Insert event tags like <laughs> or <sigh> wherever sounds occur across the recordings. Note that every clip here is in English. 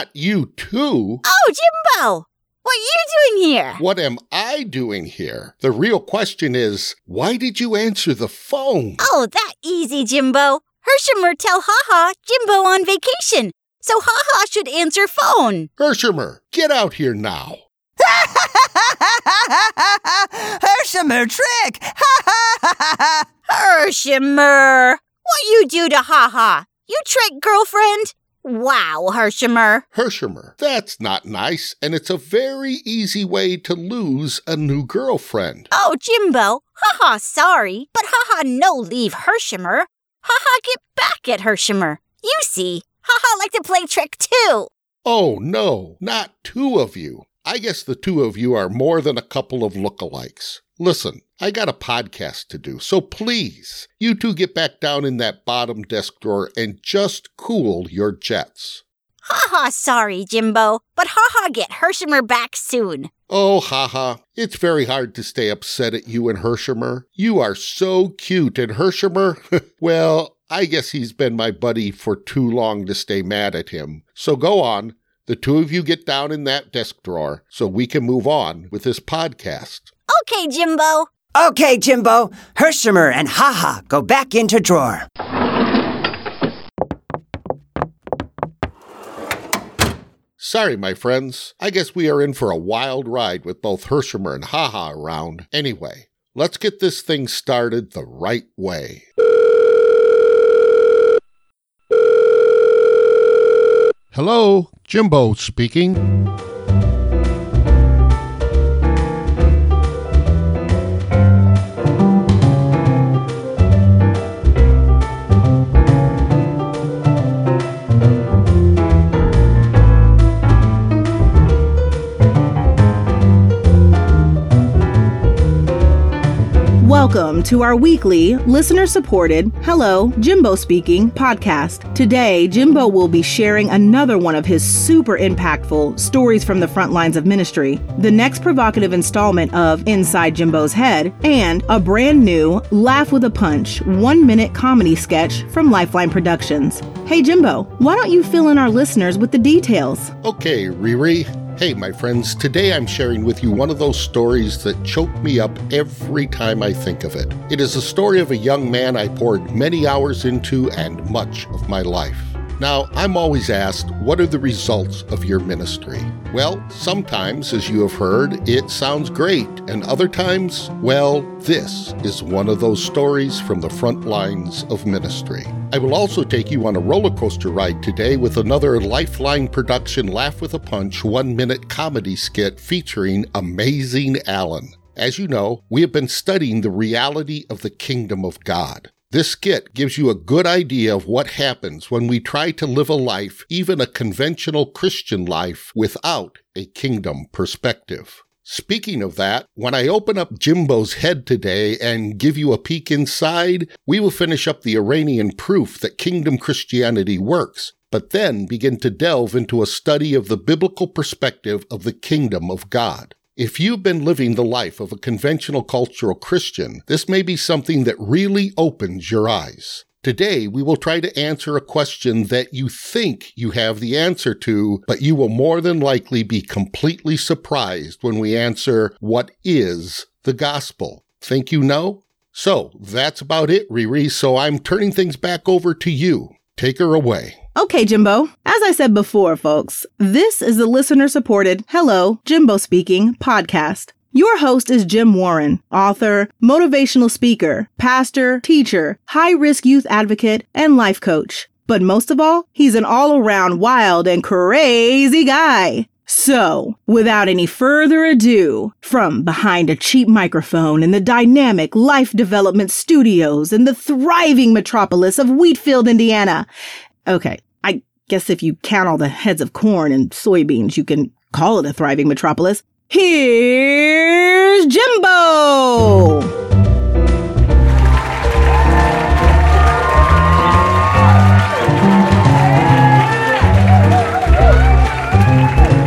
not you too. Oh, Jimbo! What are you doing here? What am I doing here? The real question is, why did you answer the phone? Oh, that easy, Jimbo. Hershimer tell Haha Jimbo on vacation, so Haha should answer phone. Hershimer, get out here now. <laughs> Hershimer trick! <laughs> Hershimer! What you do to Haha? You trick girlfriend? Wow, Hershimer. Hershimer, that's not nice, and it's a very easy way to lose a new girlfriend. Oh, Jimbo, haha, sorry, but haha, no leave Hershimer. Haha, get back at Hershimer. You see, haha, like to play trick too. Oh, no, not two of you. I guess the two of you are more than a couple of lookalikes. Listen, I got a podcast to do, so please, you two get back down in that bottom desk drawer and just cool your jets. Haha, sorry, Jimbo, but haha, get Hershimer back soon. Oh, haha, it's very hard to stay upset at you and Hershimer. You are so cute, and Hershimer, <laughs> well, I guess he's been my buddy for too long to stay mad at him. So go on, the two of you get down in that desk drawer so we can move on with this podcast. Okay, Jimbo. Okay, Jimbo. Hershimer and Haha go back into drawer. Sorry, my friends. I guess we are in for a wild ride with both Hershimer and Haha around. Anyway, let's get this thing started the right way. Hello, Jimbo speaking. Welcome to our weekly, listener supported, Hello, Jimbo Speaking podcast. Today, Jimbo will be sharing another one of his super impactful stories from the front lines of ministry, the next provocative installment of Inside Jimbo's Head, and a brand new Laugh with a Punch one minute comedy sketch from Lifeline Productions. Hey, Jimbo, why don't you fill in our listeners with the details? Okay, Riri. Hey, my friends, today I'm sharing with you one of those stories that choke me up every time I think of it. It is a story of a young man I poured many hours into and much of my life. Now, I'm always asked, what are the results of your ministry? Well, sometimes, as you have heard, it sounds great, and other times, well, this is one of those stories from the front lines of ministry. I will also take you on a roller coaster ride today with another Lifeline production Laugh with a Punch one minute comedy skit featuring Amazing Alan. As you know, we have been studying the reality of the kingdom of God. This skit gives you a good idea of what happens when we try to live a life, even a conventional Christian life, without a kingdom perspective. Speaking of that, when I open up Jimbo's head today and give you a peek inside, we will finish up the Iranian proof that kingdom Christianity works, but then begin to delve into a study of the biblical perspective of the kingdom of God. If you've been living the life of a conventional cultural Christian, this may be something that really opens your eyes. Today, we will try to answer a question that you think you have the answer to, but you will more than likely be completely surprised when we answer what is the gospel. Think you know? So that's about it, Riri. So I'm turning things back over to you. Take her away. Okay, Jimbo. As I said before, folks, this is the listener supported Hello, Jimbo Speaking podcast. Your host is Jim Warren, author, motivational speaker, pastor, teacher, high risk youth advocate, and life coach. But most of all, he's an all around wild and crazy guy. So, without any further ado, from behind a cheap microphone in the dynamic life development studios in the thriving metropolis of Wheatfield, Indiana, Okay, guess if you count all the heads of corn and soybeans, you can call it a thriving metropolis. Here's Jimbo!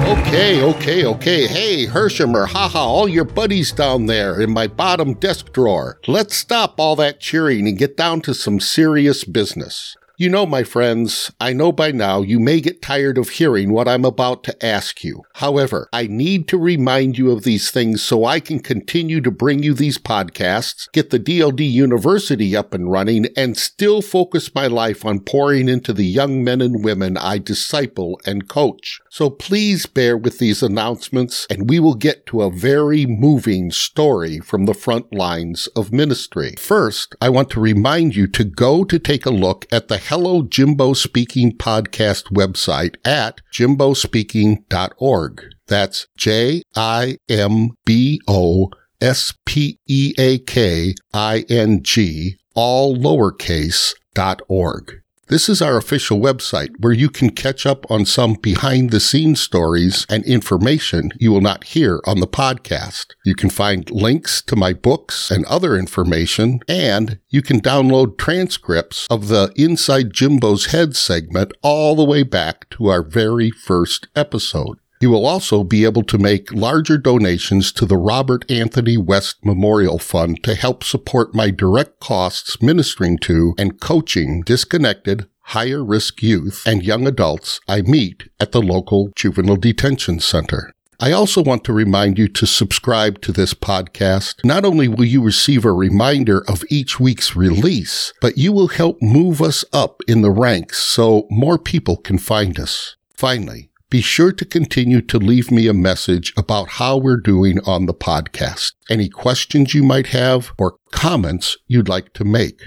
Okay, okay, okay. Hey, Hershimer, haha, all your buddies down there in my bottom desk drawer. Let's stop all that cheering and get down to some serious business. You know, my friends, I know by now you may get tired of hearing what I'm about to ask you. However, I need to remind you of these things so I can continue to bring you these podcasts, get the DLD University up and running, and still focus my life on pouring into the young men and women I disciple and coach. So please bear with these announcements and we will get to a very moving story from the front lines of ministry. First, I want to remind you to go to take a look at the Hello Jimbo Speaking podcast website at jimbospeaking.org. That's J I M B O S P E A K I N G, all lowercase, dot org. This is our official website where you can catch up on some behind the scenes stories and information you will not hear on the podcast. You can find links to my books and other information, and you can download transcripts of the Inside Jimbo's Head segment all the way back to our very first episode. You will also be able to make larger donations to the Robert Anthony West Memorial Fund to help support my direct costs ministering to and coaching disconnected, higher risk youth and young adults I meet at the local juvenile detention center. I also want to remind you to subscribe to this podcast. Not only will you receive a reminder of each week's release, but you will help move us up in the ranks so more people can find us. Finally, be sure to continue to leave me a message about how we're doing on the podcast, any questions you might have, or comments you'd like to make.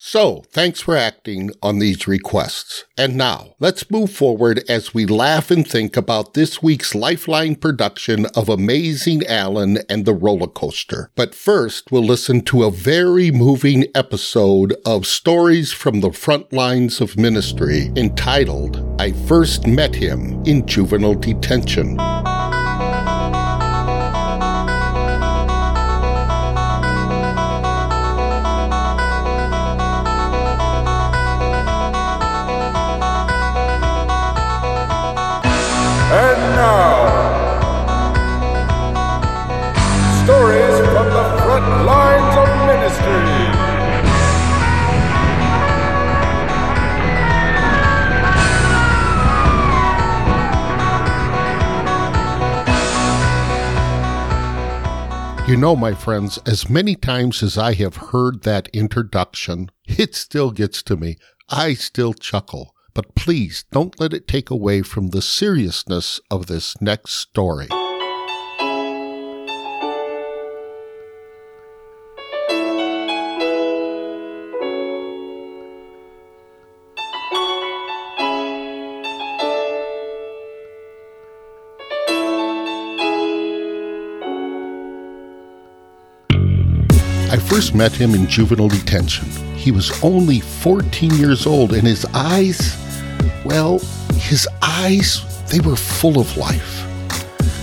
So, thanks for acting on these requests. And now, let's move forward as we laugh and think about this week's Lifeline production of Amazing Alan and the Roller Coaster. But first, we'll listen to a very moving episode of Stories from the Front Lines of Ministry entitled, I First Met Him in Juvenile Detention. Know, my friends, as many times as I have heard that introduction, it still gets to me. I still chuckle. But please don't let it take away from the seriousness of this next story. First met him in juvenile detention. He was only 14 years old, and his eyes, well, his eyes, they were full of life.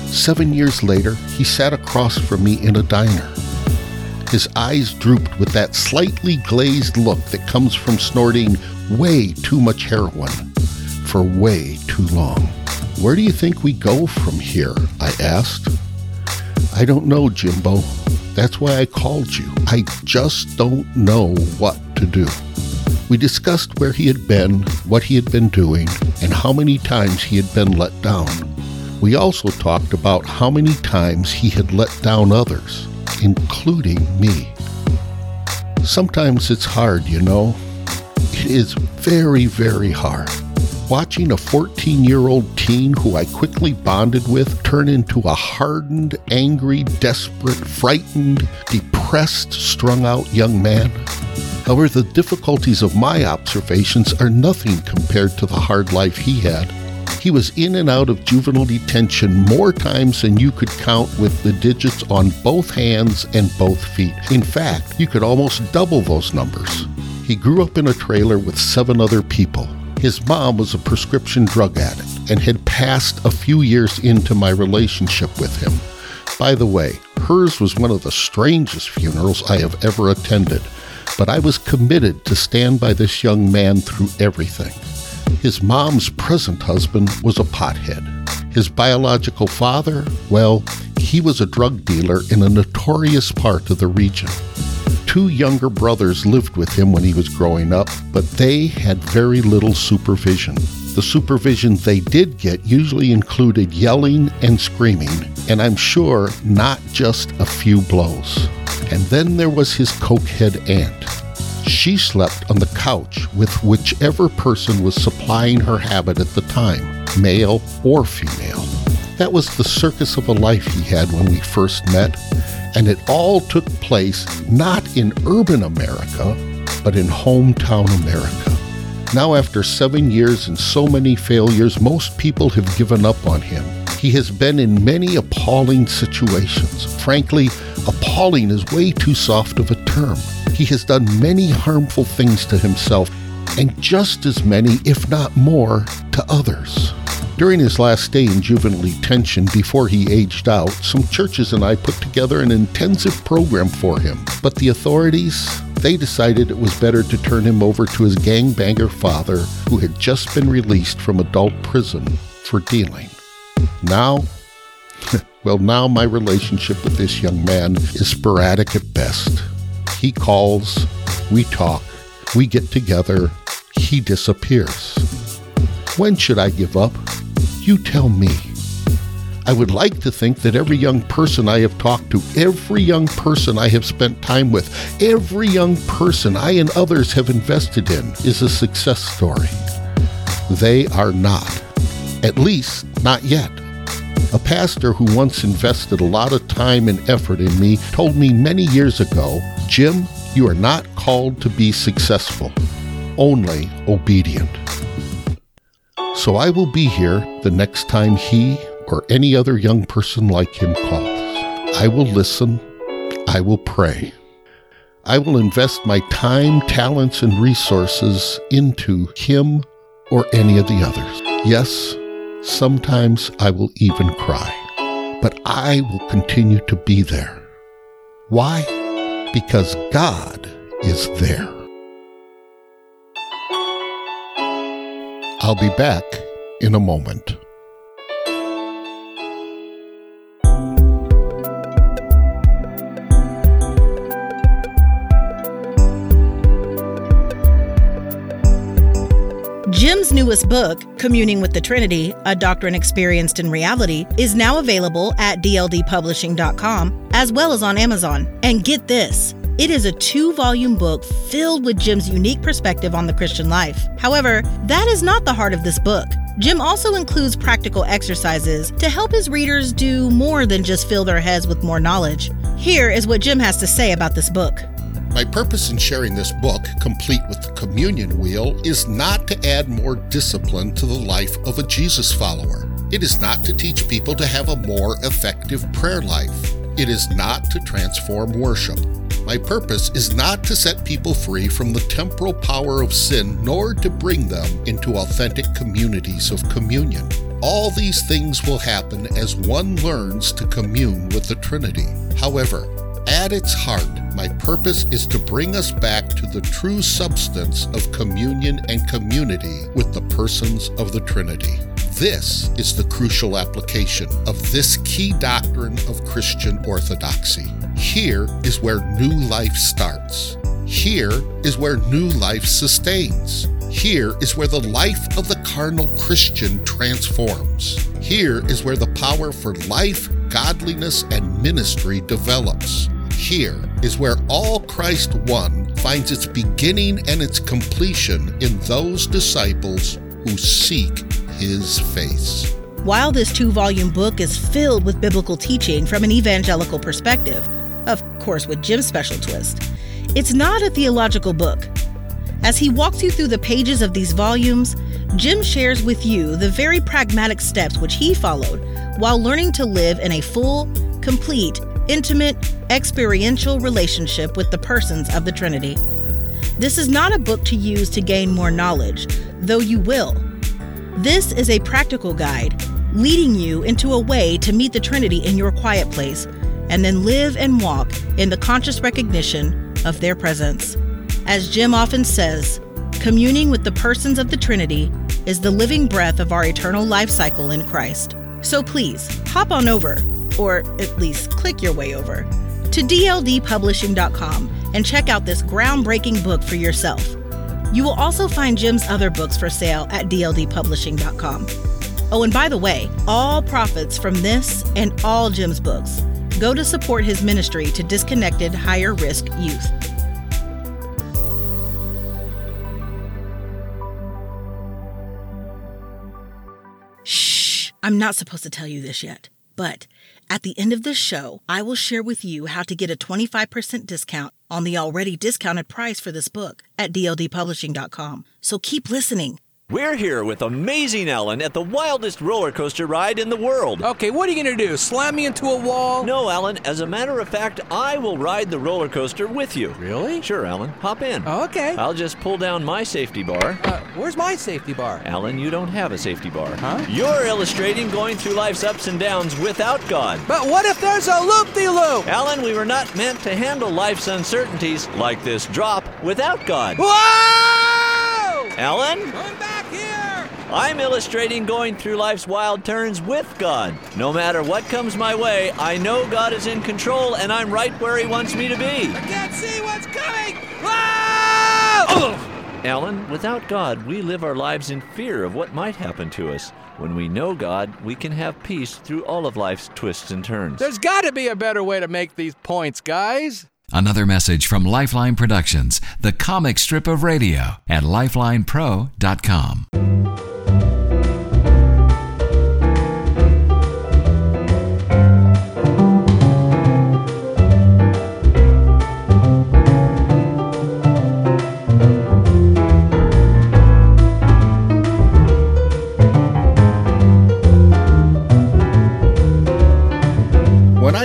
Seven years later, he sat across from me in a diner. His eyes drooped with that slightly glazed look that comes from snorting way too much heroin for way too long. Where do you think we go from here? I asked. I don't know, Jimbo. That's why I called you. I just don't know what to do. We discussed where he had been, what he had been doing, and how many times he had been let down. We also talked about how many times he had let down others, including me. Sometimes it's hard, you know. It is very, very hard. Watching a 14 year old teen who I quickly bonded with turn into a hardened, angry, desperate, frightened, depressed, strung out young man. However, the difficulties of my observations are nothing compared to the hard life he had. He was in and out of juvenile detention more times than you could count with the digits on both hands and both feet. In fact, you could almost double those numbers. He grew up in a trailer with seven other people. His mom was a prescription drug addict and had passed a few years into my relationship with him. By the way, hers was one of the strangest funerals I have ever attended, but I was committed to stand by this young man through everything. His mom's present husband was a pothead. His biological father, well, he was a drug dealer in a notorious part of the region. Two younger brothers lived with him when he was growing up, but they had very little supervision. The supervision they did get usually included yelling and screaming, and I'm sure not just a few blows. And then there was his cokehead aunt. She slept on the couch with whichever person was supplying her habit at the time, male or female. That was the circus of a life he had when we first met, and it all took place not in urban America, but in hometown America. Now, after seven years and so many failures, most people have given up on him. He has been in many appalling situations. Frankly, appalling is way too soft of a term. He has done many harmful things to himself and just as many, if not more, to others. During his last stay in juvenile detention before he aged out, some churches and I put together an intensive program for him. But the authorities, they decided it was better to turn him over to his gangbanger father, who had just been released from adult prison for dealing. Now, <laughs> well, now my relationship with this young man is sporadic at best. He calls, we talk, we get together, he disappears. When should I give up? You tell me. I would like to think that every young person I have talked to, every young person I have spent time with, every young person I and others have invested in is a success story. They are not. At least, not yet. A pastor who once invested a lot of time and effort in me told me many years ago Jim, you are not called to be successful, only obedient. So I will be here the next time he or any other young person like him calls. I will listen. I will pray. I will invest my time, talents, and resources into him or any of the others. Yes, sometimes I will even cry, but I will continue to be there. Why? Because God is there. I'll be back in a moment. Jim's newest book, Communing with the Trinity A Doctrine Experienced in Reality, is now available at dldpublishing.com as well as on Amazon. And get this it is a two volume book filled with Jim's unique perspective on the Christian life. However, that is not the heart of this book. Jim also includes practical exercises to help his readers do more than just fill their heads with more knowledge. Here is what Jim has to say about this book. My purpose in sharing this book, complete with the communion wheel, is not to add more discipline to the life of a Jesus follower. It is not to teach people to have a more effective prayer life. It is not to transform worship. My purpose is not to set people free from the temporal power of sin, nor to bring them into authentic communities of communion. All these things will happen as one learns to commune with the Trinity. However, at its heart, my purpose is to bring us back to the true substance of communion and community with the persons of the Trinity. This is the crucial application of this key doctrine of Christian orthodoxy. Here is where new life starts. Here is where new life sustains. Here is where the life of the carnal Christian transforms. Here is where the power for life, godliness, and ministry develops. Here is where all Christ won finds its beginning and its completion in those disciples who seek his face. While this two volume book is filled with biblical teaching from an evangelical perspective, of course, with Jim's special twist. It's not a theological book. As he walks you through the pages of these volumes, Jim shares with you the very pragmatic steps which he followed while learning to live in a full, complete, intimate, experiential relationship with the persons of the Trinity. This is not a book to use to gain more knowledge, though you will. This is a practical guide leading you into a way to meet the Trinity in your quiet place and then live and walk in the conscious recognition of their presence. As Jim often says, communing with the persons of the Trinity is the living breath of our eternal life cycle in Christ. So please, hop on over, or at least click your way over, to dldpublishing.com and check out this groundbreaking book for yourself. You will also find Jim's other books for sale at dldpublishing.com. Oh, and by the way, all profits from this and all Jim's books go to support his ministry to disconnected higher risk youth. Shh, I'm not supposed to tell you this yet, but at the end of this show, I will share with you how to get a 25% discount on the already discounted price for this book at dldpublishing.com. So keep listening. We're here with Amazing Alan at the wildest roller coaster ride in the world. Okay, what are you gonna do? Slam me into a wall? No, Alan. As a matter of fact, I will ride the roller coaster with you. Really? Sure, Alan. Hop in. Oh, okay. I'll just pull down my safety bar. Uh, where's my safety bar? Alan, you don't have a safety bar. Huh? You're illustrating going through life's ups and downs without God. But what if there's a loop-de-loop? Alan, we were not meant to handle life's uncertainties like this drop without God. Whoa! Alan? Come back here! I'm illustrating going through life's wild turns with God. No matter what comes my way, I know God is in control and I'm right where He wants me to be. I can't see what's coming! Ah! Whoa! Alan, without God, we live our lives in fear of what might happen to us. When we know God, we can have peace through all of life's twists and turns. There's gotta be a better way to make these points, guys. Another message from Lifeline Productions, the comic strip of radio at lifelinepro.com.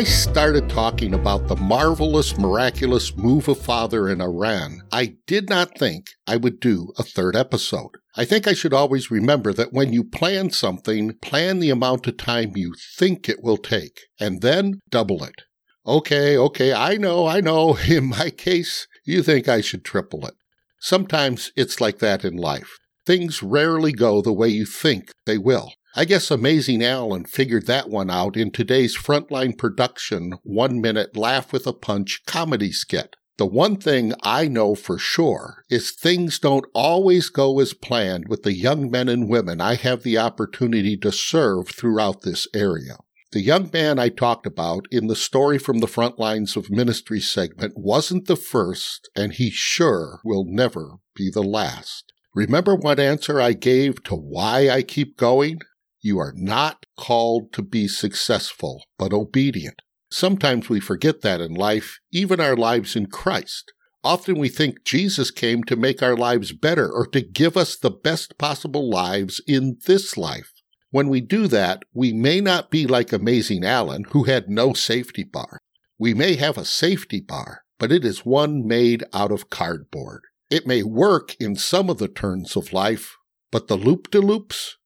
I started talking about the marvelous, miraculous move of Father in Iran, I did not think I would do a third episode. I think I should always remember that when you plan something, plan the amount of time you think it will take, and then double it. Okay, okay, I know, I know. <laughs> In my case, you think I should triple it. Sometimes it's like that in life. Things rarely go the way you think they will. I guess Amazing Alan figured that one out in today's Frontline production one minute laugh with a punch comedy skit. The one thing I know for sure is things don't always go as planned with the young men and women I have the opportunity to serve throughout this area. The young man I talked about in the story from the front lines of ministry segment wasn't the first, and he sure will never be the last. Remember what answer I gave to why I keep going? You are not called to be successful, but obedient. Sometimes we forget that in life, even our lives in Christ. Often we think Jesus came to make our lives better or to give us the best possible lives in this life. When we do that, we may not be like Amazing Alan, who had no safety bar. We may have a safety bar, but it is one made out of cardboard. It may work in some of the turns of life, but the loop de loops?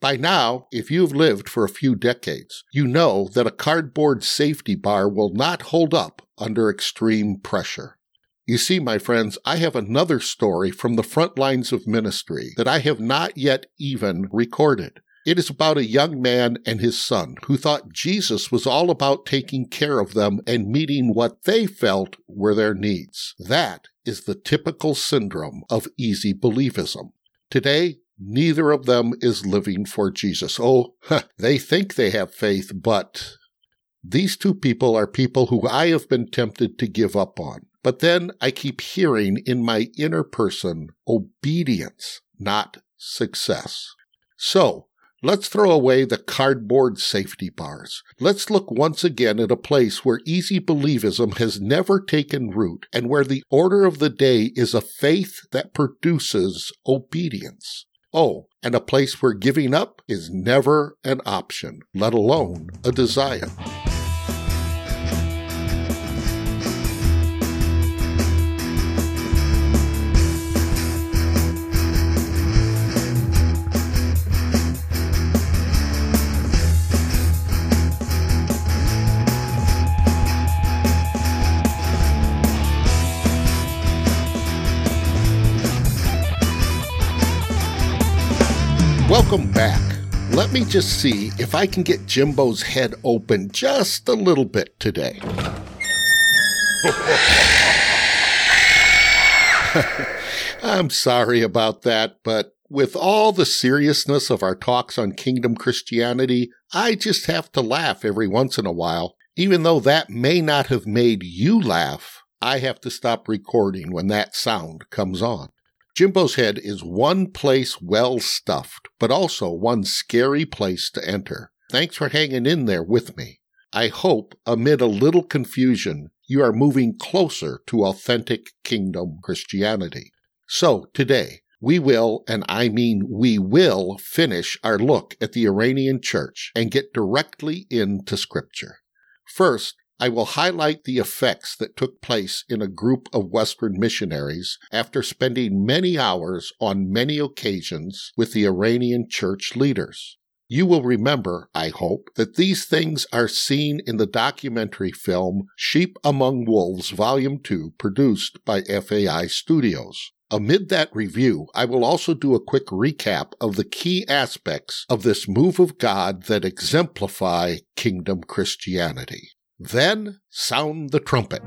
By now, if you've lived for a few decades, you know that a cardboard safety bar will not hold up under extreme pressure. You see, my friends, I have another story from the front lines of ministry that I have not yet even recorded. It is about a young man and his son who thought Jesus was all about taking care of them and meeting what they felt were their needs. That is the typical syndrome of easy believism. Today, neither of them is living for Jesus. Oh, they think they have faith, but these two people are people who I have been tempted to give up on. But then I keep hearing in my inner person obedience, not success. So, Let's throw away the cardboard safety bars. Let's look once again at a place where easy believism has never taken root and where the order of the day is a faith that produces obedience. Oh, and a place where giving up is never an option, let alone a desire. Welcome back. Let me just see if I can get Jimbo's head open just a little bit today. <laughs> I'm sorry about that, but with all the seriousness of our talks on kingdom Christianity, I just have to laugh every once in a while. Even though that may not have made you laugh, I have to stop recording when that sound comes on. Jimbo's head is one place well stuffed, but also one scary place to enter. Thanks for hanging in there with me. I hope, amid a little confusion, you are moving closer to authentic kingdom Christianity. So, today, we will, and I mean we will, finish our look at the Iranian church and get directly into scripture. First, I will highlight the effects that took place in a group of Western missionaries after spending many hours on many occasions with the Iranian church leaders. You will remember, I hope, that these things are seen in the documentary film Sheep Among Wolves Volume 2 produced by FAI Studios. Amid that review, I will also do a quick recap of the key aspects of this move of God that exemplify kingdom Christianity. Then sound the trumpet.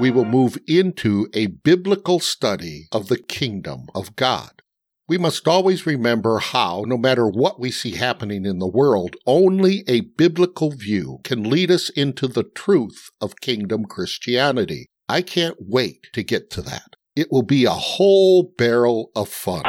We will move into a biblical study of the kingdom of God. We must always remember how, no matter what we see happening in the world, only a biblical view can lead us into the truth of kingdom Christianity. I can't wait to get to that. It will be a whole barrel of fun.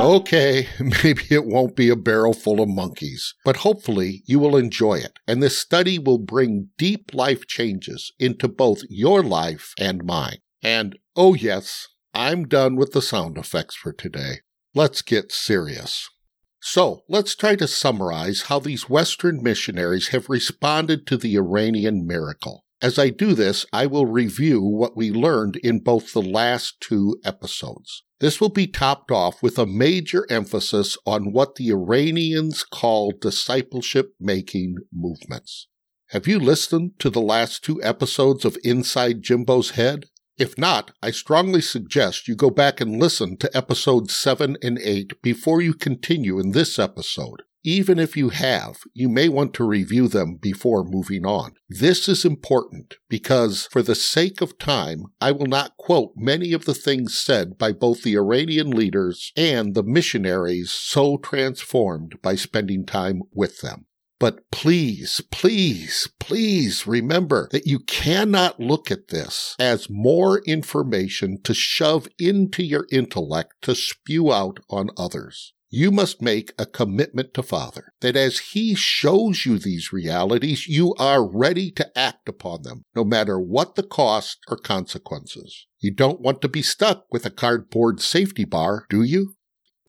Okay, <laughs> maybe it won't be a barrel full of monkeys, but hopefully you will enjoy it, and this study will bring deep life changes into both your life and mine. And oh yes, I'm done with the sound effects for today. Let's get serious. So, let's try to summarize how these Western missionaries have responded to the Iranian miracle. As I do this, I will review what we learned in both the last two episodes. This will be topped off with a major emphasis on what the Iranians call discipleship making movements. Have you listened to the last two episodes of Inside Jimbo's Head? If not, I strongly suggest you go back and listen to episodes 7 and 8 before you continue in this episode. Even if you have, you may want to review them before moving on. This is important because, for the sake of time, I will not quote many of the things said by both the Iranian leaders and the missionaries so transformed by spending time with them. But please, please, please remember that you cannot look at this as more information to shove into your intellect to spew out on others. You must make a commitment to Father that as He shows you these realities, you are ready to act upon them, no matter what the cost or consequences. You don't want to be stuck with a cardboard safety bar, do you?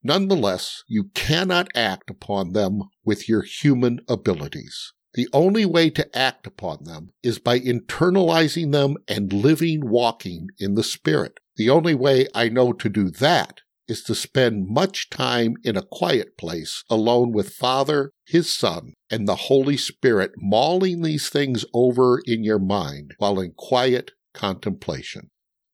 Nonetheless, you cannot act upon them with your human abilities. The only way to act upon them is by internalizing them and living walking in the Spirit. The only way I know to do that is to spend much time in a quiet place alone with Father, His Son, and the Holy Spirit, mauling these things over in your mind while in quiet contemplation.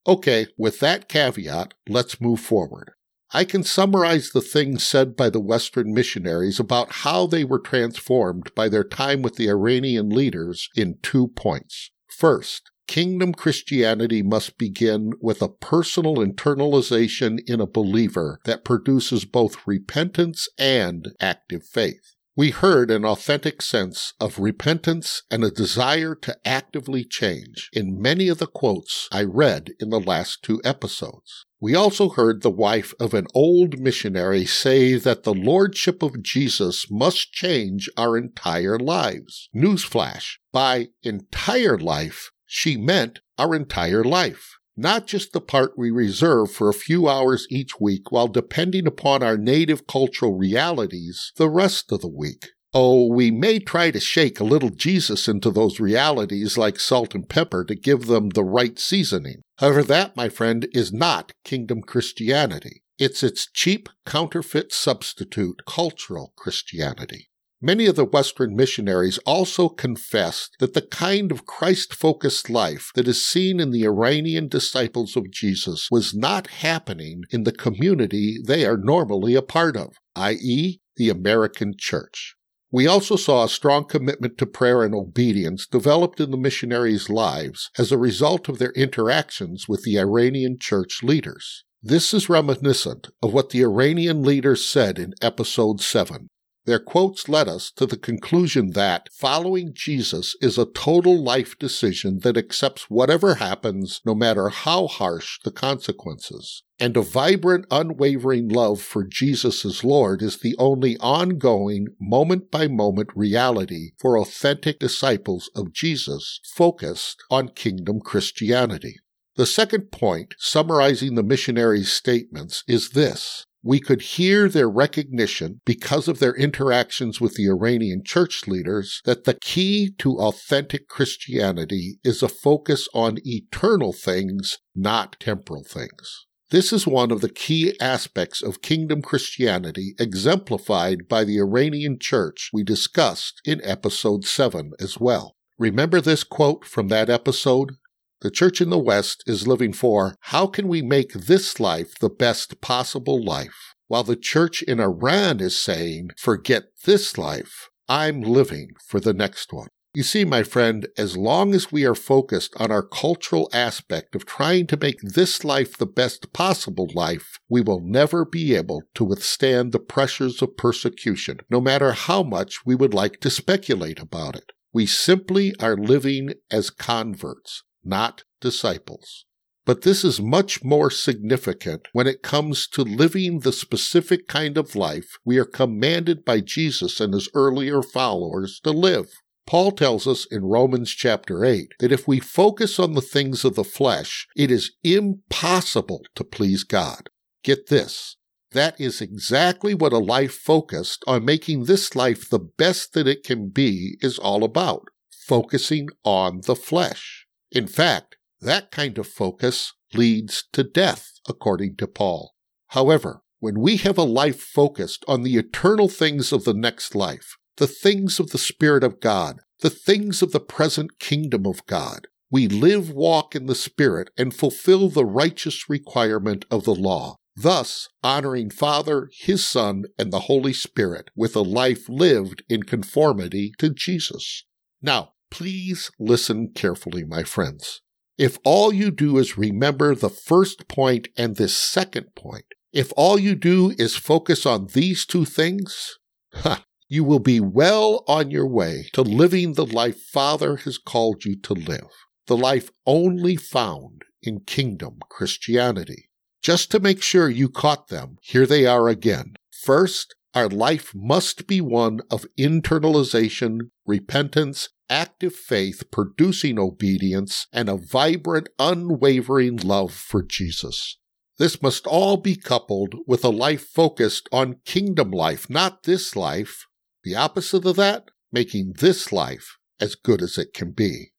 Okay, with that caveat, let's move forward. I can summarize the things said by the Western missionaries about how they were transformed by their time with the Iranian leaders in two points. First, kingdom Christianity must begin with a personal internalization in a believer that produces both repentance and active faith. We heard an authentic sense of repentance and a desire to actively change in many of the quotes I read in the last two episodes. We also heard the wife of an old missionary say that the Lordship of Jesus must change our entire lives. Newsflash. By entire life, she meant our entire life not just the part we reserve for a few hours each week while depending upon our native cultural realities the rest of the week. Oh, we may try to shake a little Jesus into those realities like salt and pepper to give them the right seasoning. However, that, my friend, is not kingdom Christianity. It's its cheap counterfeit substitute, cultural Christianity. Many of the Western missionaries also confessed that the kind of Christ focused life that is seen in the Iranian disciples of Jesus was not happening in the community they are normally a part of, i.e., the American church. We also saw a strong commitment to prayer and obedience developed in the missionaries' lives as a result of their interactions with the Iranian church leaders. This is reminiscent of what the Iranian leaders said in episode 7. Their quotes led us to the conclusion that following Jesus is a total life decision that accepts whatever happens, no matter how harsh the consequences. And a vibrant, unwavering love for Jesus as Lord is the only ongoing, moment by moment reality for authentic disciples of Jesus focused on kingdom Christianity. The second point, summarizing the missionaries' statements, is this we could hear their recognition because of their interactions with the Iranian church leaders that the key to authentic Christianity is a focus on eternal things, not temporal things. This is one of the key aspects of kingdom Christianity exemplified by the Iranian church we discussed in episode 7 as well. Remember this quote from that episode? The church in the West is living for how can we make this life the best possible life? While the church in Iran is saying, forget this life, I'm living for the next one. You see, my friend, as long as we are focused on our cultural aspect of trying to make this life the best possible life, we will never be able to withstand the pressures of persecution, no matter how much we would like to speculate about it. We simply are living as converts, not disciples. But this is much more significant when it comes to living the specific kind of life we are commanded by Jesus and his earlier followers to live. Paul tells us in Romans chapter 8 that if we focus on the things of the flesh, it is impossible to please God. Get this. That is exactly what a life focused on making this life the best that it can be is all about. Focusing on the flesh. In fact, that kind of focus leads to death, according to Paul. However, when we have a life focused on the eternal things of the next life, the things of the Spirit of God, the things of the present kingdom of God, we live, walk in the Spirit, and fulfill the righteous requirement of the law, thus honoring Father, His Son, and the Holy Spirit with a life lived in conformity to Jesus. Now, Please listen carefully, my friends. If all you do is remember the first point and this second point, if all you do is focus on these two things, ha, you will be well on your way to living the life Father has called you to live, the life only found in kingdom Christianity. Just to make sure you caught them, here they are again. First, our life must be one of internalization, repentance, active faith producing obedience, and a vibrant, unwavering love for Jesus. This must all be coupled with a life focused on kingdom life, not this life. The opposite of that, making this life as good as it can be.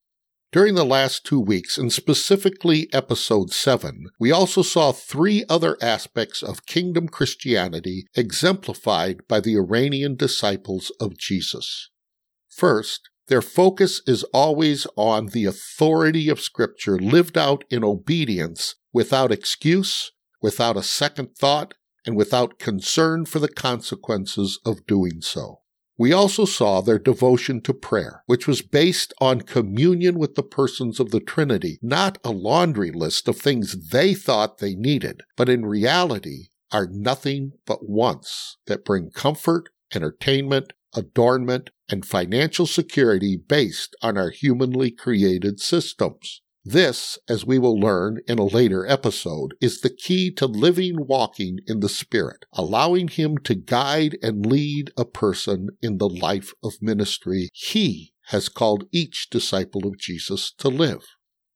During the last two weeks, and specifically episode 7, we also saw three other aspects of kingdom Christianity exemplified by the Iranian disciples of Jesus. First, their focus is always on the authority of Scripture lived out in obedience without excuse, without a second thought, and without concern for the consequences of doing so. We also saw their devotion to prayer, which was based on communion with the persons of the Trinity, not a laundry list of things they thought they needed, but in reality are nothing but wants that bring comfort, entertainment, adornment, and financial security based on our humanly created systems. This, as we will learn in a later episode, is the key to living walking in the Spirit, allowing Him to guide and lead a person in the life of ministry He has called each disciple of Jesus to live.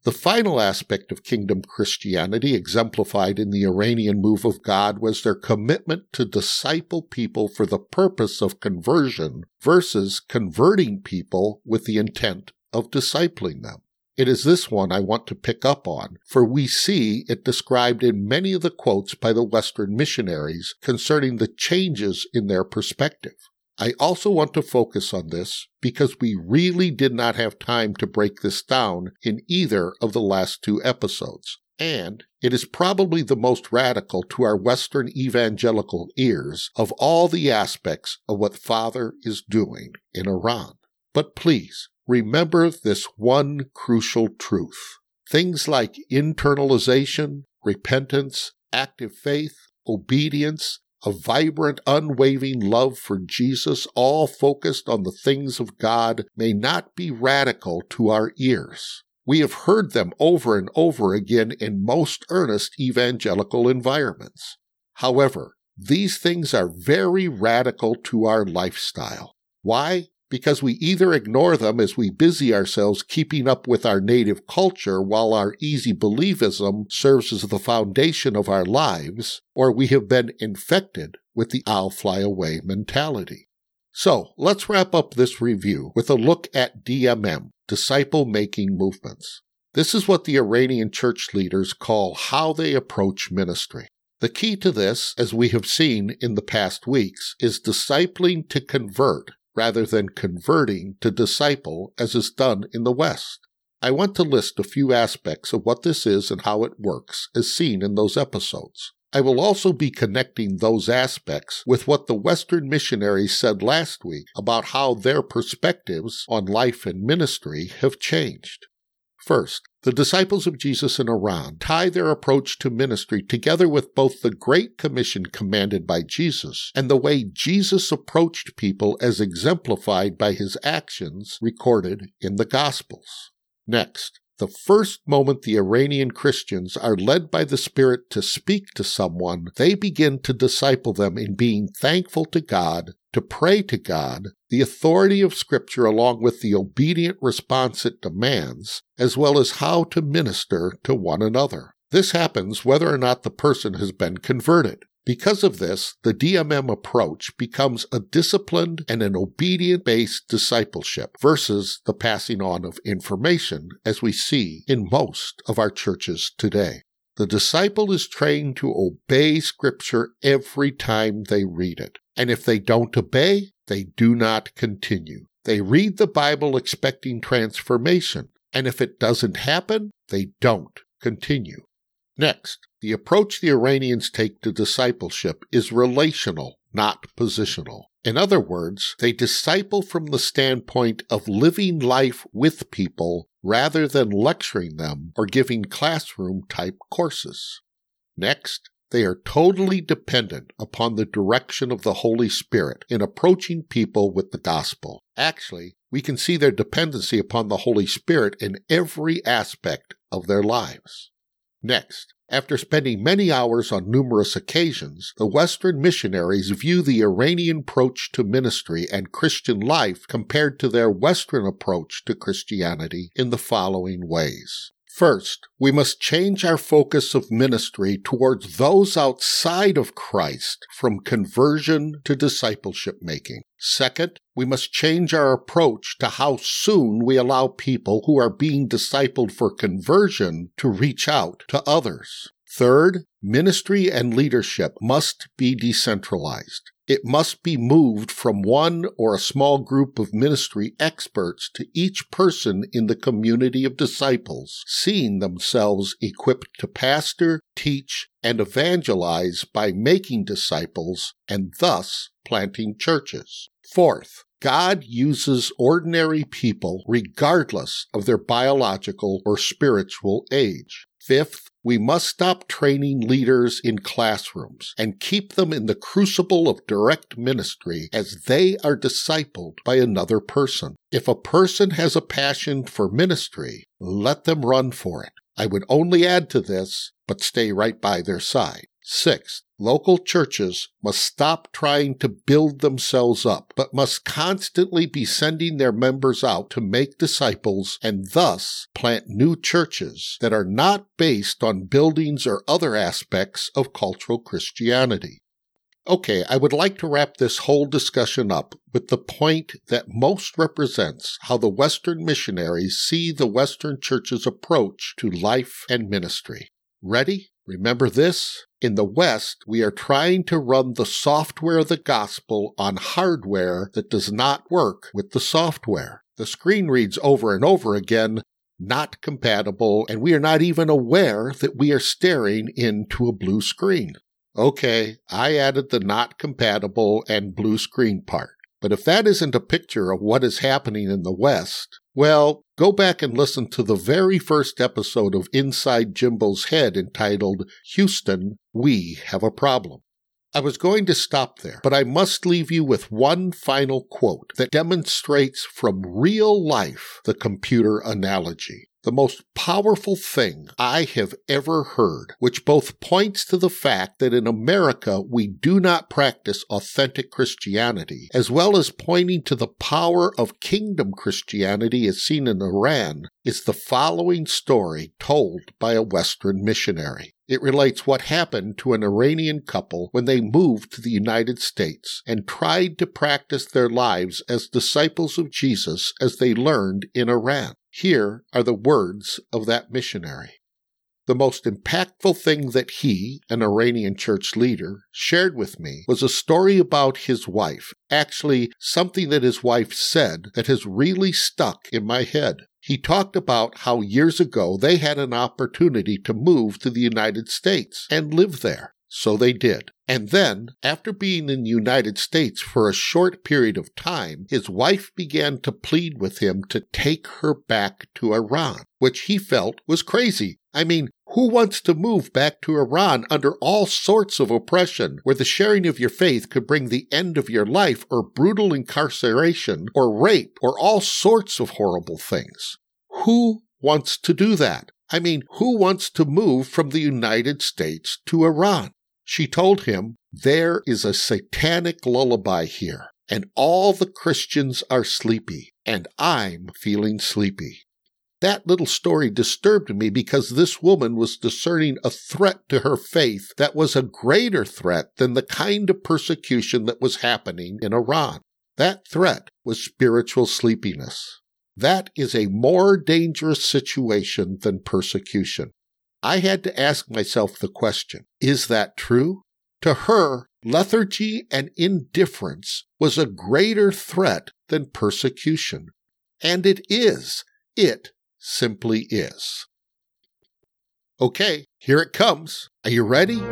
The final aspect of kingdom Christianity, exemplified in the Iranian move of God, was their commitment to disciple people for the purpose of conversion versus converting people with the intent of discipling them. It is this one I want to pick up on, for we see it described in many of the quotes by the Western missionaries concerning the changes in their perspective. I also want to focus on this because we really did not have time to break this down in either of the last two episodes. and it is probably the most radical to our Western evangelical ears of all the aspects of what Father is doing in Iran. But please remember this one crucial truth. Things like internalization, repentance, active faith, obedience, a vibrant, unwavering love for Jesus, all focused on the things of God, may not be radical to our ears. We have heard them over and over again in most earnest evangelical environments. However, these things are very radical to our lifestyle. Why? Because we either ignore them as we busy ourselves keeping up with our native culture while our easy believism serves as the foundation of our lives, or we have been infected with the I'll fly away mentality. So let's wrap up this review with a look at DMM, disciple making movements. This is what the Iranian church leaders call how they approach ministry. The key to this, as we have seen in the past weeks, is discipling to convert rather than converting to disciple as is done in the West. I want to list a few aspects of what this is and how it works, as seen in those episodes. I will also be connecting those aspects with what the Western missionaries said last week about how their perspectives on life and ministry have changed. First, the disciples of Jesus in Iran tie their approach to ministry together with both the Great Commission commanded by Jesus and the way Jesus approached people as exemplified by his actions recorded in the Gospels. Next, the first moment the Iranian Christians are led by the Spirit to speak to someone, they begin to disciple them in being thankful to God, to pray to God, the authority of Scripture along with the obedient response it demands, as well as how to minister to one another. This happens whether or not the person has been converted. Because of this, the DMM approach becomes a disciplined and an obedient based discipleship versus the passing on of information as we see in most of our churches today. The disciple is trained to obey Scripture every time they read it. And if they don't obey, they do not continue. They read the Bible expecting transformation. And if it doesn't happen, they don't continue. Next, the approach the Iranians take to discipleship is relational, not positional. In other words, they disciple from the standpoint of living life with people rather than lecturing them or giving classroom type courses. Next, they are totally dependent upon the direction of the Holy Spirit in approaching people with the gospel. Actually, we can see their dependency upon the Holy Spirit in every aspect of their lives. Next, after spending many hours on numerous occasions, the Western missionaries view the Iranian approach to ministry and Christian life compared to their Western approach to Christianity in the following ways. First, we must change our focus of ministry towards those outside of Christ from conversion to discipleship making. Second, we must change our approach to how soon we allow people who are being discipled for conversion to reach out to others. Third, ministry and leadership must be decentralized. It must be moved from one or a small group of ministry experts to each person in the community of disciples, seeing themselves equipped to pastor, teach, and evangelize by making disciples and thus planting churches. Fourth, God uses ordinary people regardless of their biological or spiritual age. Fifth, we must stop training leaders in classrooms and keep them in the crucible of direct ministry as they are discipled by another person. If a person has a passion for ministry, let them run for it. I would only add to this, but stay right by their side. Sixth, local churches must stop trying to build themselves up, but must constantly be sending their members out to make disciples and thus plant new churches that are not based on buildings or other aspects of cultural Christianity. Okay, I would like to wrap this whole discussion up with the point that most represents how the Western missionaries see the Western church's approach to life and ministry. Ready? Remember this? In the West, we are trying to run the software of the gospel on hardware that does not work with the software. The screen reads over and over again, not compatible, and we are not even aware that we are staring into a blue screen. Okay, I added the not compatible and blue screen part. But if that isn't a picture of what is happening in the West, well, go back and listen to the very first episode of Inside Jimbo's Head entitled Houston, We Have a Problem. I was going to stop there, but I must leave you with one final quote that demonstrates from real life the computer analogy the most powerful thing I have ever heard, which both points to the fact that in America we do not practice authentic Christianity, as well as pointing to the power of kingdom Christianity as seen in Iran, is the following story told by a Western missionary. It relates what happened to an Iranian couple when they moved to the United States and tried to practice their lives as disciples of Jesus as they learned in Iran. Here are the words of that missionary. The most impactful thing that he, an Iranian church leader, shared with me was a story about his wife, actually, something that his wife said that has really stuck in my head. He talked about how years ago they had an opportunity to move to the United States and live there. So they did. And then, after being in the United States for a short period of time, his wife began to plead with him to take her back to Iran, which he felt was crazy. I mean, who wants to move back to Iran under all sorts of oppression, where the sharing of your faith could bring the end of your life, or brutal incarceration, or rape, or all sorts of horrible things? Who wants to do that? I mean, who wants to move from the United States to Iran? She told him, There is a satanic lullaby here, and all the Christians are sleepy, and I'm feeling sleepy. That little story disturbed me because this woman was discerning a threat to her faith that was a greater threat than the kind of persecution that was happening in Iran. That threat was spiritual sleepiness. That is a more dangerous situation than persecution. I had to ask myself the question is that true? To her, lethargy and indifference was a greater threat than persecution. And it is. It simply is. Okay, here it comes. Are you ready? <laughs>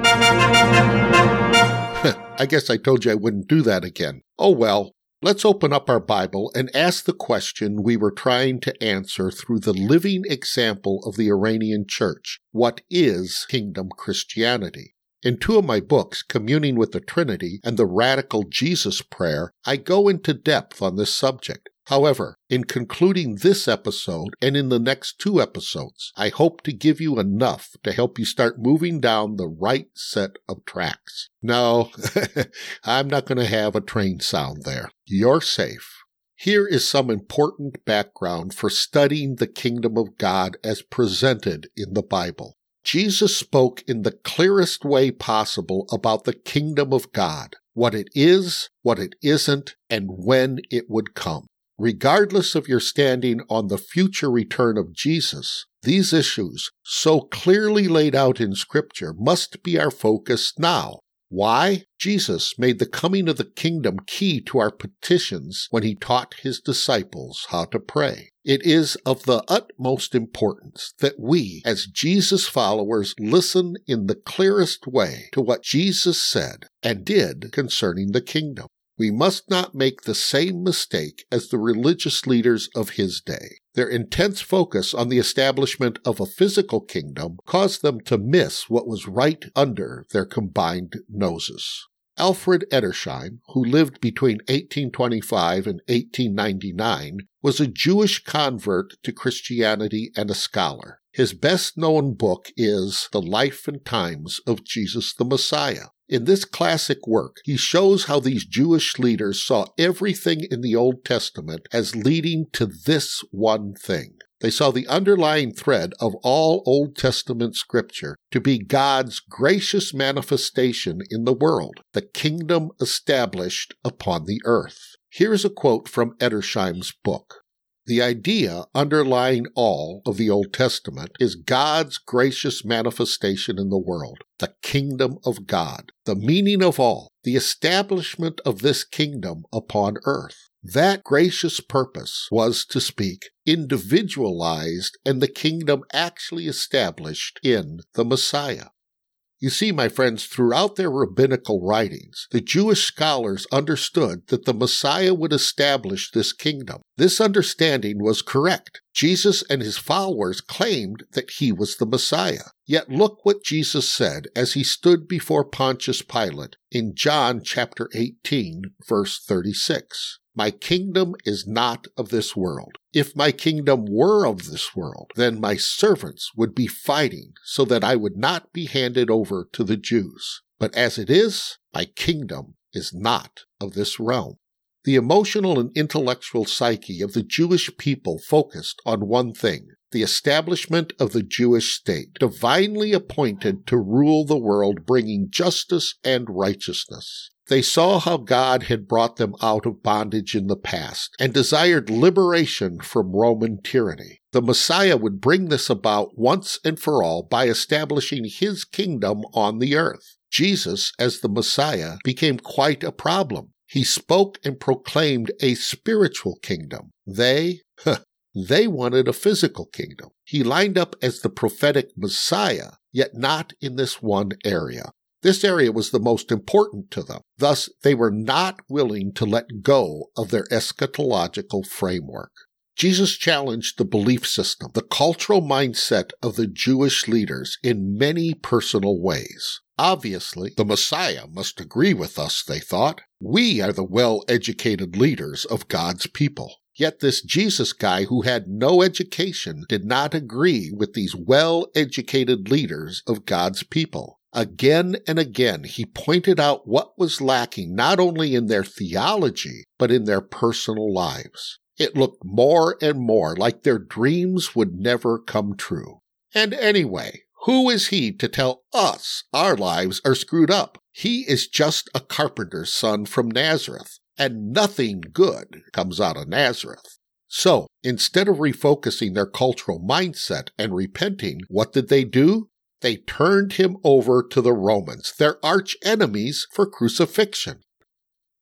I guess I told you I wouldn't do that again. Oh well, Let's open up our Bible and ask the question we were trying to answer through the living example of the Iranian church. What is kingdom Christianity? In two of my books, Communing with the Trinity and the Radical Jesus Prayer, I go into depth on this subject. However, in concluding this episode and in the next two episodes, I hope to give you enough to help you start moving down the right set of tracks. No, <laughs> I'm not going to have a train sound there. You're safe. Here is some important background for studying the kingdom of God as presented in the Bible. Jesus spoke in the clearest way possible about the kingdom of God, what it is, what it isn't, and when it would come. Regardless of your standing on the future return of Jesus, these issues, so clearly laid out in Scripture, must be our focus now. Why? Jesus made the coming of the kingdom key to our petitions when he taught his disciples how to pray. It is of the utmost importance that we, as Jesus followers, listen in the clearest way to what Jesus said and did concerning the kingdom. We must not make the same mistake as the religious leaders of his day. Their intense focus on the establishment of a physical kingdom caused them to miss what was right under their combined noses. Alfred Edersheim, who lived between 1825 and 1899, was a Jewish convert to Christianity and a scholar. His best known book is The Life and Times of Jesus the Messiah. In this classic work, he shows how these Jewish leaders saw everything in the Old Testament as leading to this one thing. They saw the underlying thread of all Old Testament scripture to be God's gracious manifestation in the world, the kingdom established upon the earth. Here's a quote from Edersheim's book. The idea underlying all of the Old Testament is God's gracious manifestation in the world, the kingdom of God, the meaning of all, the establishment of this kingdom upon earth. That gracious purpose was to speak individualized and the kingdom actually established in the Messiah. You see, my friends, throughout their rabbinical writings, the Jewish scholars understood that the Messiah would establish this kingdom. This understanding was correct. Jesus and his followers claimed that he was the Messiah. Yet look what Jesus said as he stood before Pontius Pilate in John chapter 18, verse 36. My kingdom is not of this world. If my kingdom were of this world, then my servants would be fighting so that I would not be handed over to the Jews. But as it is, my kingdom is not of this realm. The emotional and intellectual psyche of the Jewish people focused on one thing the establishment of the Jewish state, divinely appointed to rule the world, bringing justice and righteousness. They saw how God had brought them out of bondage in the past and desired liberation from Roman tyranny. The Messiah would bring this about once and for all by establishing his kingdom on the earth. Jesus, as the Messiah, became quite a problem. He spoke and proclaimed a spiritual kingdom. They, they wanted a physical kingdom. He lined up as the prophetic Messiah, yet not in this one area. This area was the most important to them. Thus, they were not willing to let go of their eschatological framework. Jesus challenged the belief system, the cultural mindset of the Jewish leaders in many personal ways. Obviously, the Messiah must agree with us, they thought. We are the well educated leaders of God's people. Yet this Jesus guy who had no education did not agree with these well educated leaders of God's people. Again and again, he pointed out what was lacking not only in their theology, but in their personal lives. It looked more and more like their dreams would never come true. And anyway, who is he to tell us our lives are screwed up? He is just a carpenter's son from Nazareth, and nothing good comes out of Nazareth. So, instead of refocusing their cultural mindset and repenting, what did they do? they turned him over to the Romans, their arch enemies, for crucifixion.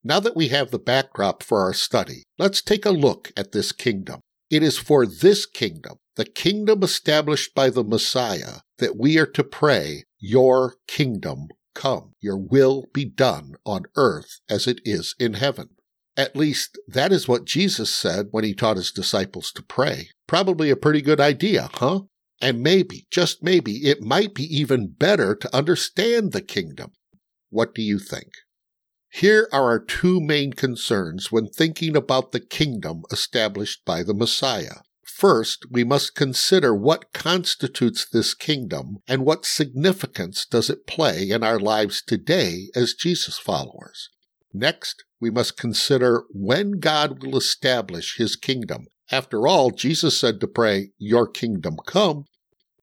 Now that we have the backdrop for our study, let's take a look at this kingdom. It is for this kingdom, the kingdom established by the Messiah, that we are to pray, Your kingdom come, your will be done on earth as it is in heaven. At least that is what Jesus said when he taught his disciples to pray. Probably a pretty good idea, huh? And maybe, just maybe, it might be even better to understand the kingdom. What do you think? Here are our two main concerns when thinking about the kingdom established by the Messiah. First, we must consider what constitutes this kingdom and what significance does it play in our lives today as Jesus followers. Next, we must consider when God will establish his kingdom after all, Jesus said to pray, Your kingdom come.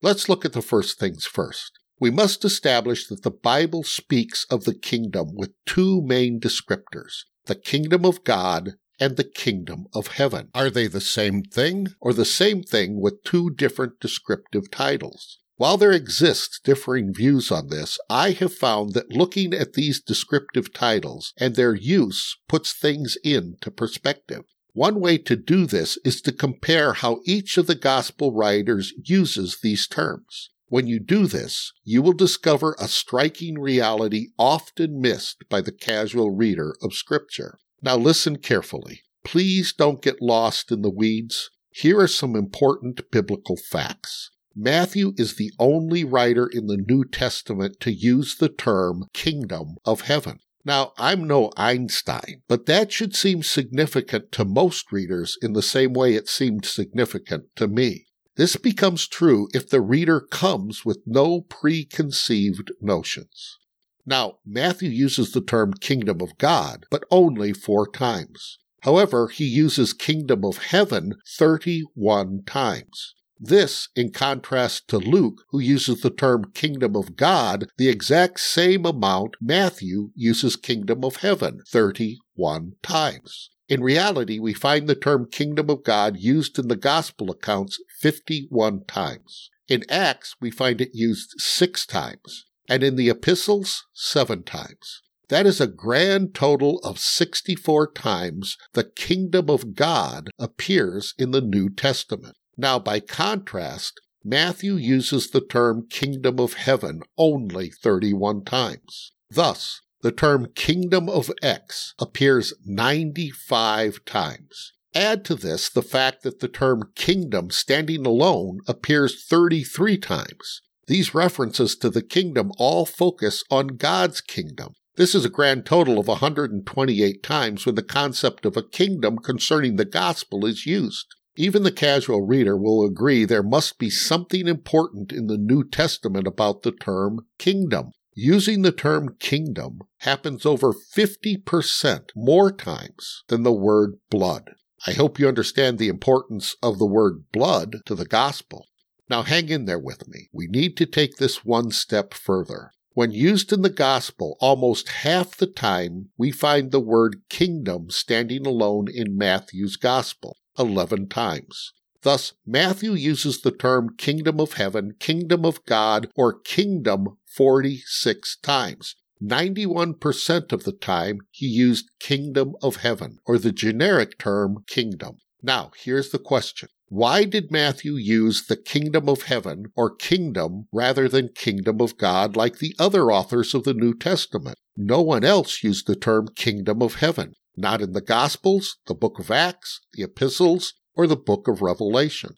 Let's look at the first things first. We must establish that the Bible speaks of the kingdom with two main descriptors the kingdom of God and the kingdom of heaven. Are they the same thing, or the same thing with two different descriptive titles? While there exists differing views on this, I have found that looking at these descriptive titles and their use puts things into perspective. One way to do this is to compare how each of the gospel writers uses these terms. When you do this, you will discover a striking reality often missed by the casual reader of Scripture. Now listen carefully. Please don't get lost in the weeds. Here are some important biblical facts. Matthew is the only writer in the New Testament to use the term kingdom of heaven. Now, I'm no Einstein, but that should seem significant to most readers in the same way it seemed significant to me. This becomes true if the reader comes with no preconceived notions. Now, Matthew uses the term kingdom of God, but only four times. However, he uses kingdom of heaven 31 times. This, in contrast to Luke, who uses the term kingdom of God the exact same amount Matthew uses kingdom of heaven 31 times. In reality, we find the term kingdom of God used in the gospel accounts 51 times. In Acts, we find it used six times, and in the epistles, seven times. That is a grand total of 64 times the kingdom of God appears in the New Testament. Now, by contrast, Matthew uses the term kingdom of heaven only 31 times. Thus, the term kingdom of X appears 95 times. Add to this the fact that the term kingdom standing alone appears 33 times. These references to the kingdom all focus on God's kingdom. This is a grand total of 128 times when the concept of a kingdom concerning the gospel is used. Even the casual reader will agree there must be something important in the New Testament about the term kingdom. Using the term kingdom happens over 50% more times than the word blood. I hope you understand the importance of the word blood to the gospel. Now hang in there with me. We need to take this one step further. When used in the gospel, almost half the time we find the word kingdom standing alone in Matthew's gospel, 11 times. Thus, Matthew uses the term kingdom of heaven, kingdom of God, or kingdom 46 times. 91% of the time, he used kingdom of heaven, or the generic term kingdom. Now, here's the question. Why did Matthew use the kingdom of heaven or kingdom rather than kingdom of God like the other authors of the New Testament? No one else used the term kingdom of heaven, not in the Gospels, the book of Acts, the epistles, or the book of Revelation.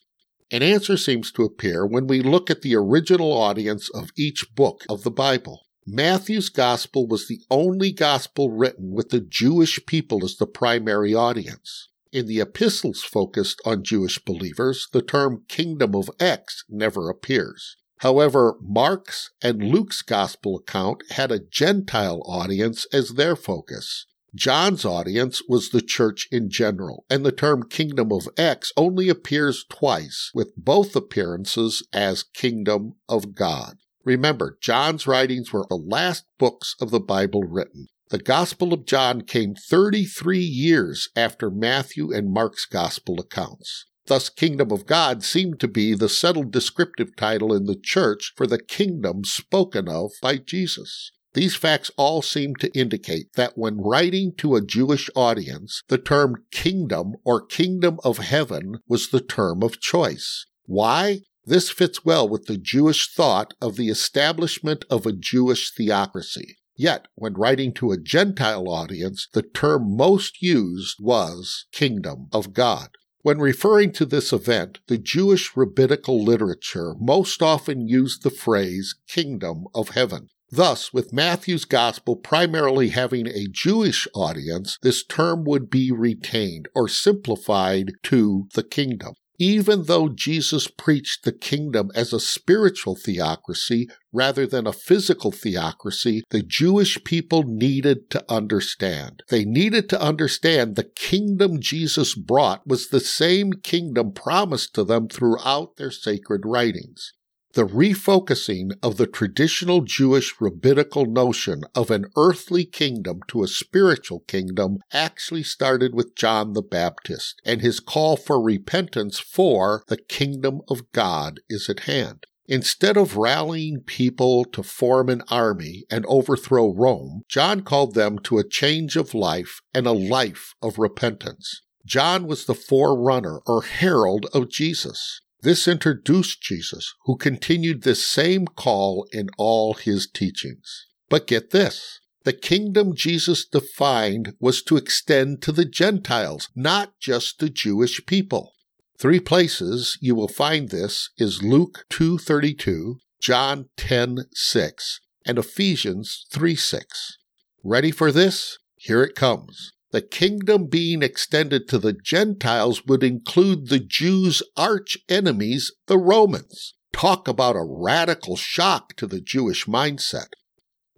An answer seems to appear when we look at the original audience of each book of the Bible. Matthew's gospel was the only gospel written with the Jewish people as the primary audience. In the epistles focused on Jewish believers, the term kingdom of X never appears. However, Mark's and Luke's gospel account had a Gentile audience as their focus. John's audience was the church in general, and the term Kingdom of X only appears twice, with both appearances as Kingdom of God. Remember, John's writings were the last books of the Bible written. The Gospel of John came 33 years after Matthew and Mark's Gospel accounts. Thus, Kingdom of God seemed to be the settled descriptive title in the church for the kingdom spoken of by Jesus. These facts all seem to indicate that when writing to a Jewish audience, the term kingdom or kingdom of heaven was the term of choice. Why? This fits well with the Jewish thought of the establishment of a Jewish theocracy. Yet, when writing to a Gentile audience, the term most used was kingdom of God. When referring to this event, the Jewish rabbinical literature most often used the phrase kingdom of heaven. Thus, with Matthew's gospel primarily having a Jewish audience, this term would be retained or simplified to the kingdom. Even though Jesus preached the kingdom as a spiritual theocracy rather than a physical theocracy, the Jewish people needed to understand. They needed to understand the kingdom Jesus brought was the same kingdom promised to them throughout their sacred writings. The refocusing of the traditional Jewish rabbinical notion of an earthly kingdom to a spiritual kingdom actually started with John the Baptist and his call for repentance for the kingdom of God is at hand. Instead of rallying people to form an army and overthrow Rome, John called them to a change of life and a life of repentance. John was the forerunner or herald of Jesus. This introduced Jesus, who continued this same call in all his teachings. But get this. The kingdom Jesus defined was to extend to the Gentiles, not just the Jewish people. Three places you will find this is Luke 2:32, John 10:6, and Ephesians 3:6. Ready for this? Here it comes. The kingdom being extended to the Gentiles would include the Jews' arch enemies, the Romans. Talk about a radical shock to the Jewish mindset.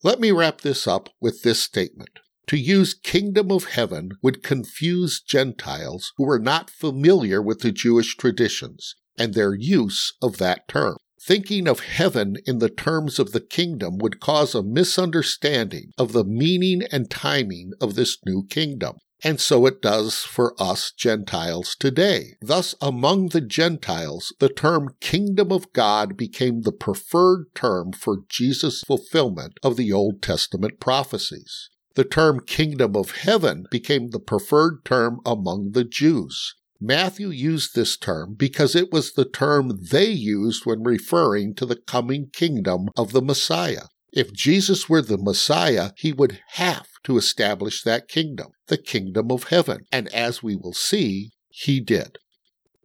Let me wrap this up with this statement. To use kingdom of heaven would confuse Gentiles who were not familiar with the Jewish traditions and their use of that term. Thinking of heaven in the terms of the kingdom would cause a misunderstanding of the meaning and timing of this new kingdom. And so it does for us Gentiles today. Thus, among the Gentiles, the term kingdom of God became the preferred term for Jesus' fulfillment of the Old Testament prophecies. The term kingdom of heaven became the preferred term among the Jews. Matthew used this term because it was the term they used when referring to the coming kingdom of the Messiah. If Jesus were the Messiah, he would have to establish that kingdom, the kingdom of heaven. And as we will see, he did.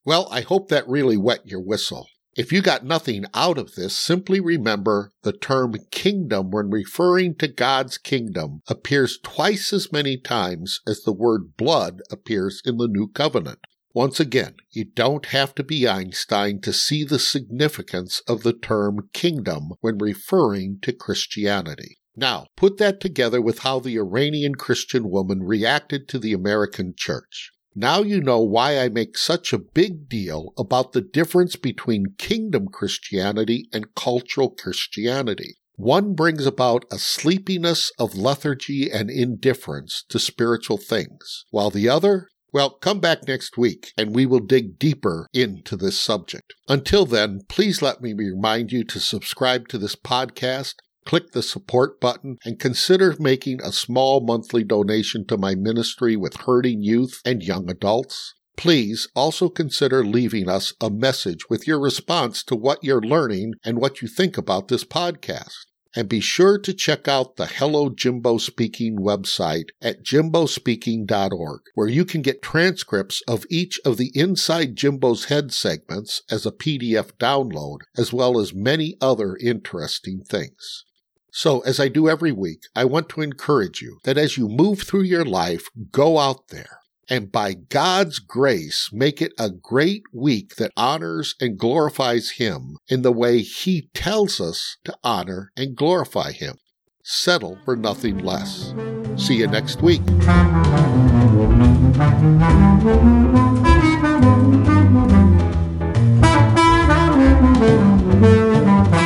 Well, I hope that really wet your whistle. If you got nothing out of this, simply remember the term kingdom when referring to God's kingdom appears twice as many times as the word blood appears in the New Covenant. Once again, you don't have to be Einstein to see the significance of the term kingdom when referring to Christianity. Now, put that together with how the Iranian Christian woman reacted to the American church. Now you know why I make such a big deal about the difference between kingdom Christianity and cultural Christianity. One brings about a sleepiness of lethargy and indifference to spiritual things, while the other well, come back next week and we will dig deeper into this subject. Until then, please let me remind you to subscribe to this podcast, click the support button, and consider making a small monthly donation to my ministry with hurting youth and young adults. Please also consider leaving us a message with your response to what you're learning and what you think about this podcast. And be sure to check out the Hello Jimbo Speaking website at jimbospeaking.org, where you can get transcripts of each of the Inside Jimbo's Head segments as a PDF download, as well as many other interesting things. So, as I do every week, I want to encourage you that as you move through your life, go out there and by God's grace make it a great week that honors and glorifies Him in the way He tells us to honor and glorify Him. Settle for nothing less. See you next week.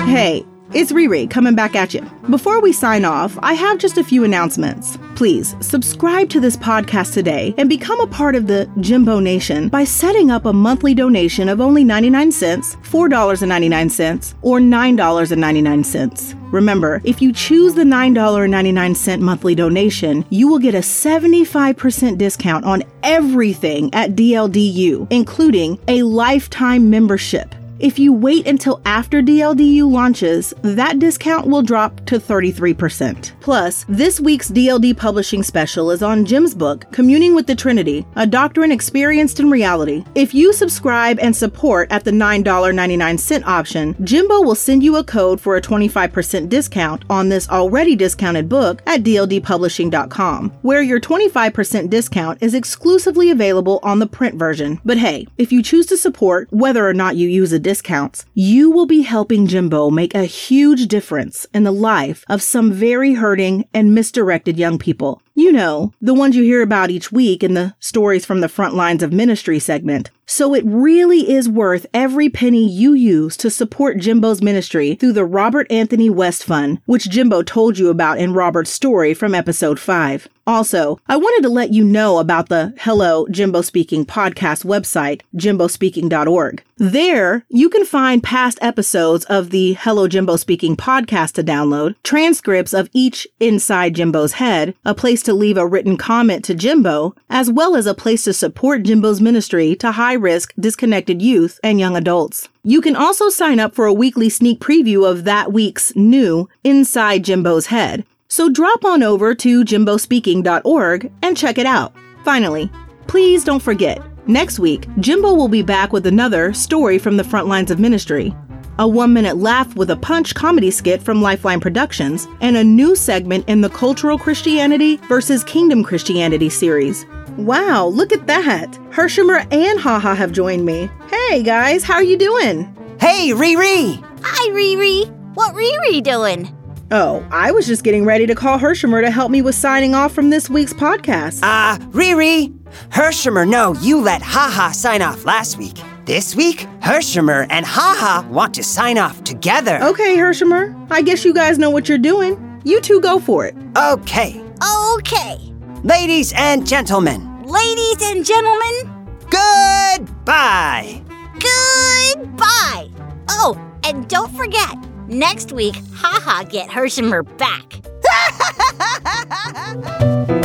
Hey, it's Riri coming back at you. Before we sign off, I have just a few announcements. Please subscribe to this podcast today and become a part of the Jimbo Nation by setting up a monthly donation of only 99 cents, $4.99, or $9.99. Remember, if you choose the $9.99 monthly donation, you will get a 75% discount on everything at DLDU, including a lifetime membership. If you wait until after DLDU launches, that discount will drop to 33%. Plus, this week's DLD publishing special is on Jim's book, Communing with the Trinity, a doctrine experienced in reality. If you subscribe and support at the $9.99 option, Jimbo will send you a code for a 25% discount on this already discounted book at dldpublishing.com, where your 25% discount is exclusively available on the print version. But hey, if you choose to support, whether or not you use a discounts, you will be helping Jimbo make a huge difference in the life of some very hurting and misdirected young people. You know, the ones you hear about each week in the Stories from the Front Lines of Ministry segment. So it really is worth every penny you use to support Jimbo's ministry through the Robert Anthony West Fund, which Jimbo told you about in Robert's story from episode 5. Also, I wanted to let you know about the Hello Jimbo Speaking podcast website, jimbospeaking.org. There, you can find past episodes of the Hello Jimbo Speaking podcast to download, transcripts of each Inside Jimbo's Head, a place to leave a written comment to Jimbo, as well as a place to support Jimbo's ministry to high risk, disconnected youth and young adults. You can also sign up for a weekly sneak preview of that week's new Inside Jimbo's Head. So drop on over to jimbospeaking.org and check it out. Finally, please don't forget, next week, Jimbo will be back with another story from the front lines of ministry, a one minute laugh with a punch comedy skit from Lifeline Productions, and a new segment in the Cultural Christianity versus Kingdom Christianity series. Wow, look at that! Hershimer and Haha have joined me. Hey guys, how are you doing? Hey, Riri! Hi, Riri. What Riri doing? Oh, I was just getting ready to call Hershimer to help me with signing off from this week's podcast. Ah, uh, Riri! Hershimer, no, you let Haha sign off last week. This week, Hershimer and Haha want to sign off together. Okay, Hershimer. I guess you guys know what you're doing. You two go for it. Okay. Okay. Ladies and gentlemen. Ladies and gentlemen. Goodbye. Goodbye. Oh, and don't forget, next week, Haha get Hershimer back. Bye. <laughs>